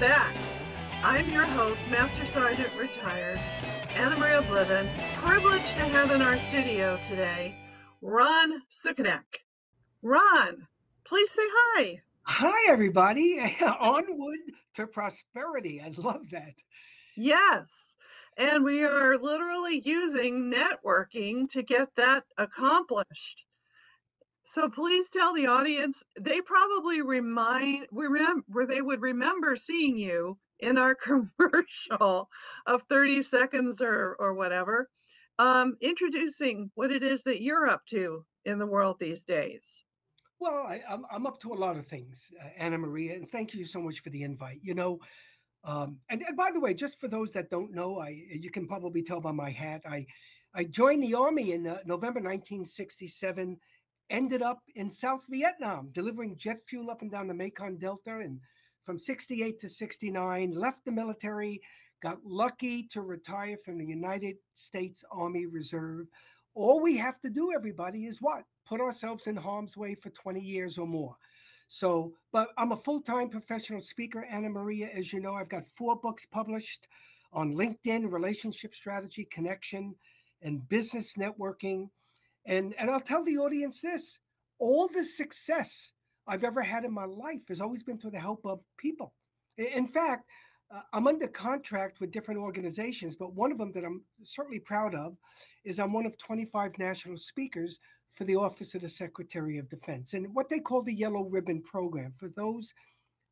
back. I'm your host, Master Sergeant Retired, Anna Maria Bliven, privileged to have in our studio today Ron Sukenick. Ron, please say hi. Hi, everybody. Onward to prosperity. I love that. Yes. And we are literally using networking to get that accomplished. So please tell the audience, they probably remind, remember, they would remember seeing you in our commercial of 30 seconds or, or whatever, um, introducing what it is that you're up to in the world these days. Well, I, am I'm, I'm up to a lot of things, uh, Anna Maria, and thank you so much for the invite. You know, um, and, and by the way, just for those that don't know, I you can probably tell by my hat, I I joined the army in uh, November 1967, ended up in South Vietnam delivering jet fuel up and down the Mekong Delta, and from 68 to 69, left the military, got lucky to retire from the United States Army Reserve. All we have to do, everybody, is what? Put ourselves in harm's way for 20 years or more. So, but I'm a full time professional speaker, Anna Maria. As you know, I've got four books published on LinkedIn, relationship strategy, connection, and business networking. And, and I'll tell the audience this all the success I've ever had in my life has always been through the help of people. In fact, uh, I'm under contract with different organizations, but one of them that I'm certainly proud of is I'm one of 25 national speakers for the Office of the Secretary of Defense and what they call the Yellow Ribbon Program. For those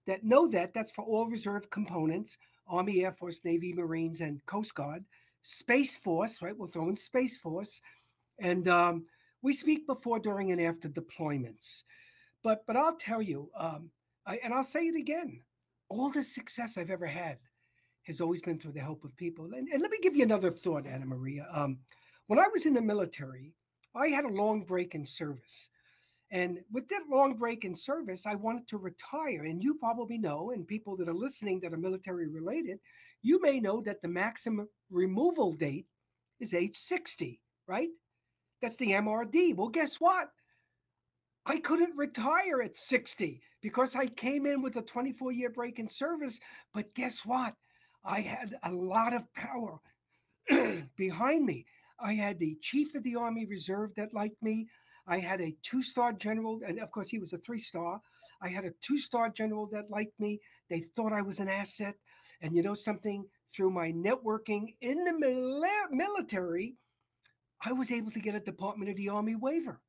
that know that, that's for all reserve components Army, Air Force, Navy, Marines, and Coast Guard, Space Force, right? We'll throw in Space Force. And um, we speak before, during, and after deployments. But, but I'll tell you, um, I, and I'll say it again all the success I've ever had has always been through the help of people. And, and let me give you another thought, Anna Maria. Um, when I was in the military, I had a long break in service. And with that long break in service, I wanted to retire. And you probably know, and people that are listening that are military related, you may know that the maximum removal date is age 60, right? That's the MRD. Well, guess what? I couldn't retire at 60 because I came in with a 24 year break in service. But guess what? I had a lot of power behind me. I had the chief of the Army Reserve that liked me. I had a two star general, and of course, he was a three star. I had a two star general that liked me. They thought I was an asset. And you know something? Through my networking in the military, I was able to get a Department of the Army waiver.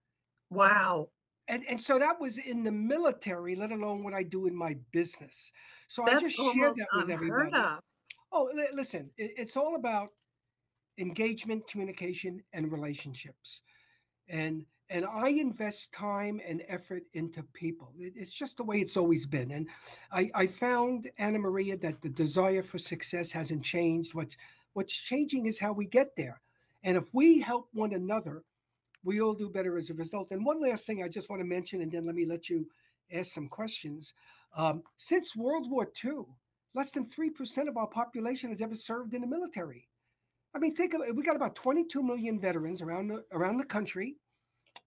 Wow. And, and so that was in the military, let alone what I do in my business. So That's I just share that with everybody. Of. Oh, listen, it's all about engagement, communication, and relationships. And and I invest time and effort into people. It's just the way it's always been. And I, I found Anna Maria that the desire for success hasn't changed. What's what's changing is how we get there. And if we help one another, we all do better as a result. And one last thing I just want to mention, and then let me let you ask some questions. Um, since World War II, less than 3% of our population has ever served in the military. I mean, think of it. We got about 22 million veterans around the, around the country.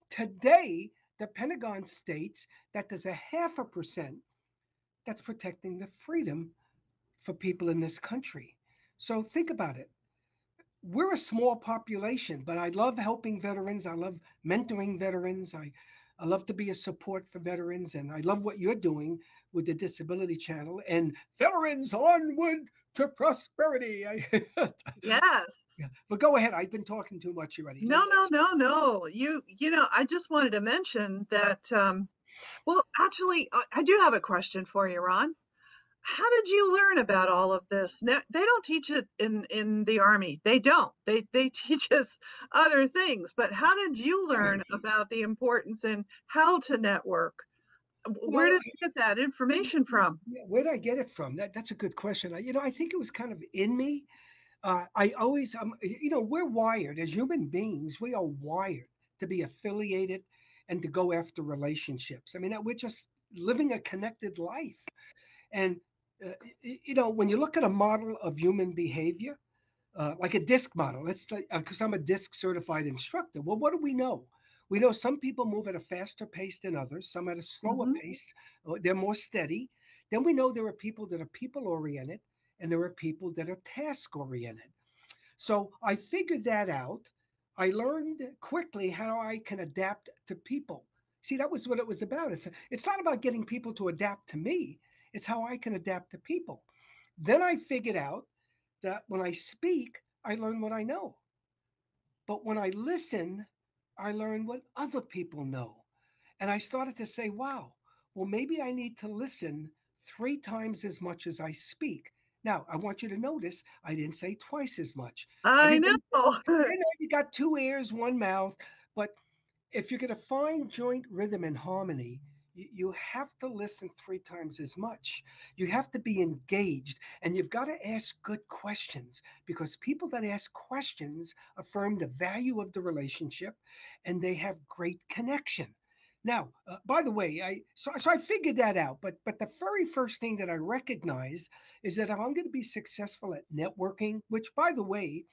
Today, the Pentagon states that there's a half a percent that's protecting the freedom for people in this country. So think about it. We're a small population, but I love helping veterans. I love mentoring veterans. I I love to be a support for veterans, and I love what you're doing with the Disability Channel and Veterans Onward to Prosperity. yes. Yeah. But go ahead. I've been talking too much already. No, no, no, no. You, you know, I just wanted to mention that. Um, well, actually, I do have a question for you, Ron how did you learn about all of this? Now, they don't teach it in in the army. They don't. They they teach us other things. But how did you learn about the importance and how to network? Where did you get that information from? Where did I get it from? That that's a good question. I, you know, I think it was kind of in me. Uh, I always, um, you know, we're wired as human beings. We are wired to be affiliated and to go after relationships. I mean, we're just living a connected life, and uh, you know, when you look at a model of human behavior, uh, like a DISC model, let's because uh, I'm a DISC certified instructor. Well, what do we know? We know some people move at a faster pace than others, some at a slower mm-hmm. pace. Uh, they're more steady. Then we know there are people that are people oriented and there are people that are task oriented. So I figured that out. I learned quickly how I can adapt to people. See, that was what it was about. It's it's not about getting people to adapt to me. It's how I can adapt to people. Then I figured out that when I speak, I learn what I know. But when I listen, I learn what other people know. And I started to say, wow, well, maybe I need to listen three times as much as I speak. Now, I want you to notice I didn't say twice as much. I know. I know you got two ears, one mouth, but if you're going to find joint rhythm and harmony, you have to listen three times as much. You have to be engaged and you've got to ask good questions because people that ask questions affirm the value of the relationship and they have great connection. Now, uh, by the way, I so, so I figured that out, but but the very first thing that I recognize is that if I'm going to be successful at networking, which by the way,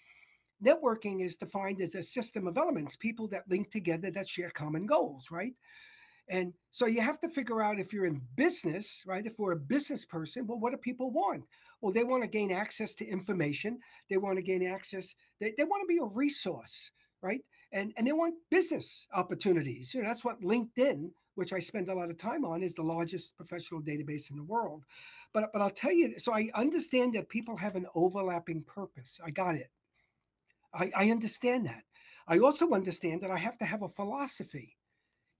networking is defined as a system of elements, people that link together that share common goals, right? And so you have to figure out if you're in business, right? If we're a business person, well, what do people want? Well, they want to gain access to information. They want to gain access. They, they want to be a resource, right? And and they want business opportunities. You know, that's what LinkedIn, which I spend a lot of time on, is the largest professional database in the world. But but I'll tell you, so I understand that people have an overlapping purpose. I got it. I, I understand that. I also understand that I have to have a philosophy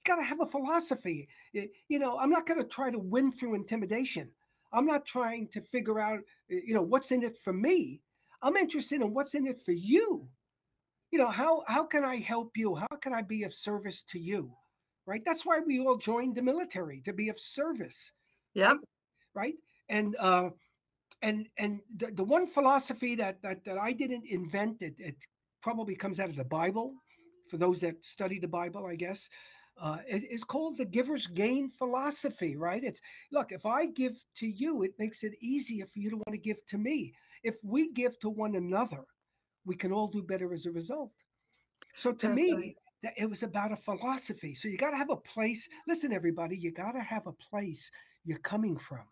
got to have a philosophy. You know, I'm not going to try to win through intimidation. I'm not trying to figure out, you know, what's in it for me. I'm interested in what's in it for you. You know, how how can I help you? How can I be of service to you? Right? That's why we all joined the military to be of service. Yeah. Right? right? And uh and and the, the one philosophy that that that I didn't invent it, it probably comes out of the Bible for those that study the Bible, I guess uh, it, it's called the giver's gain philosophy, right? It's look, if I give to you, it makes it easier for you to want to give to me. If we give to one another, we can all do better as a result. So to That's me, right. that it was about a philosophy. So you got to have a place. Listen, everybody, you got to have a place you're coming from.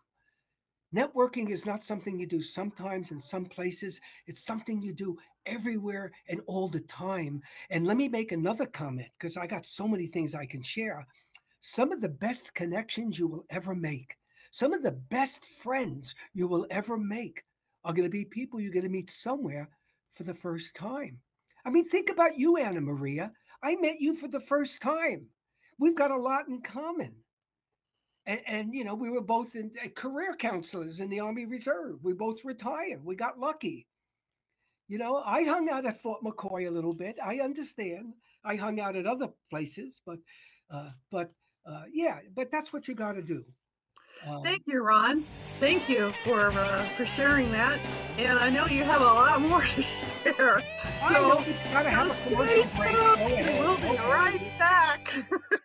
Networking is not something you do sometimes in some places. It's something you do everywhere and all the time. And let me make another comment because I got so many things I can share. Some of the best connections you will ever make, some of the best friends you will ever make are going to be people you're going to meet somewhere for the first time. I mean, think about you, Anna Maria. I met you for the first time. We've got a lot in common. And, and, you know, we were both in uh, career counselors in the Army Reserve. We both retired. We got lucky. You know, I hung out at Fort McCoy a little bit. I understand. I hung out at other places, but, uh, but uh, yeah, but that's what you got to do. Um, Thank you, Ron. Thank you for uh, for sharing that. And I know you have a lot more to share. I so, know, but you gotta have a commercial break. We'll be right back.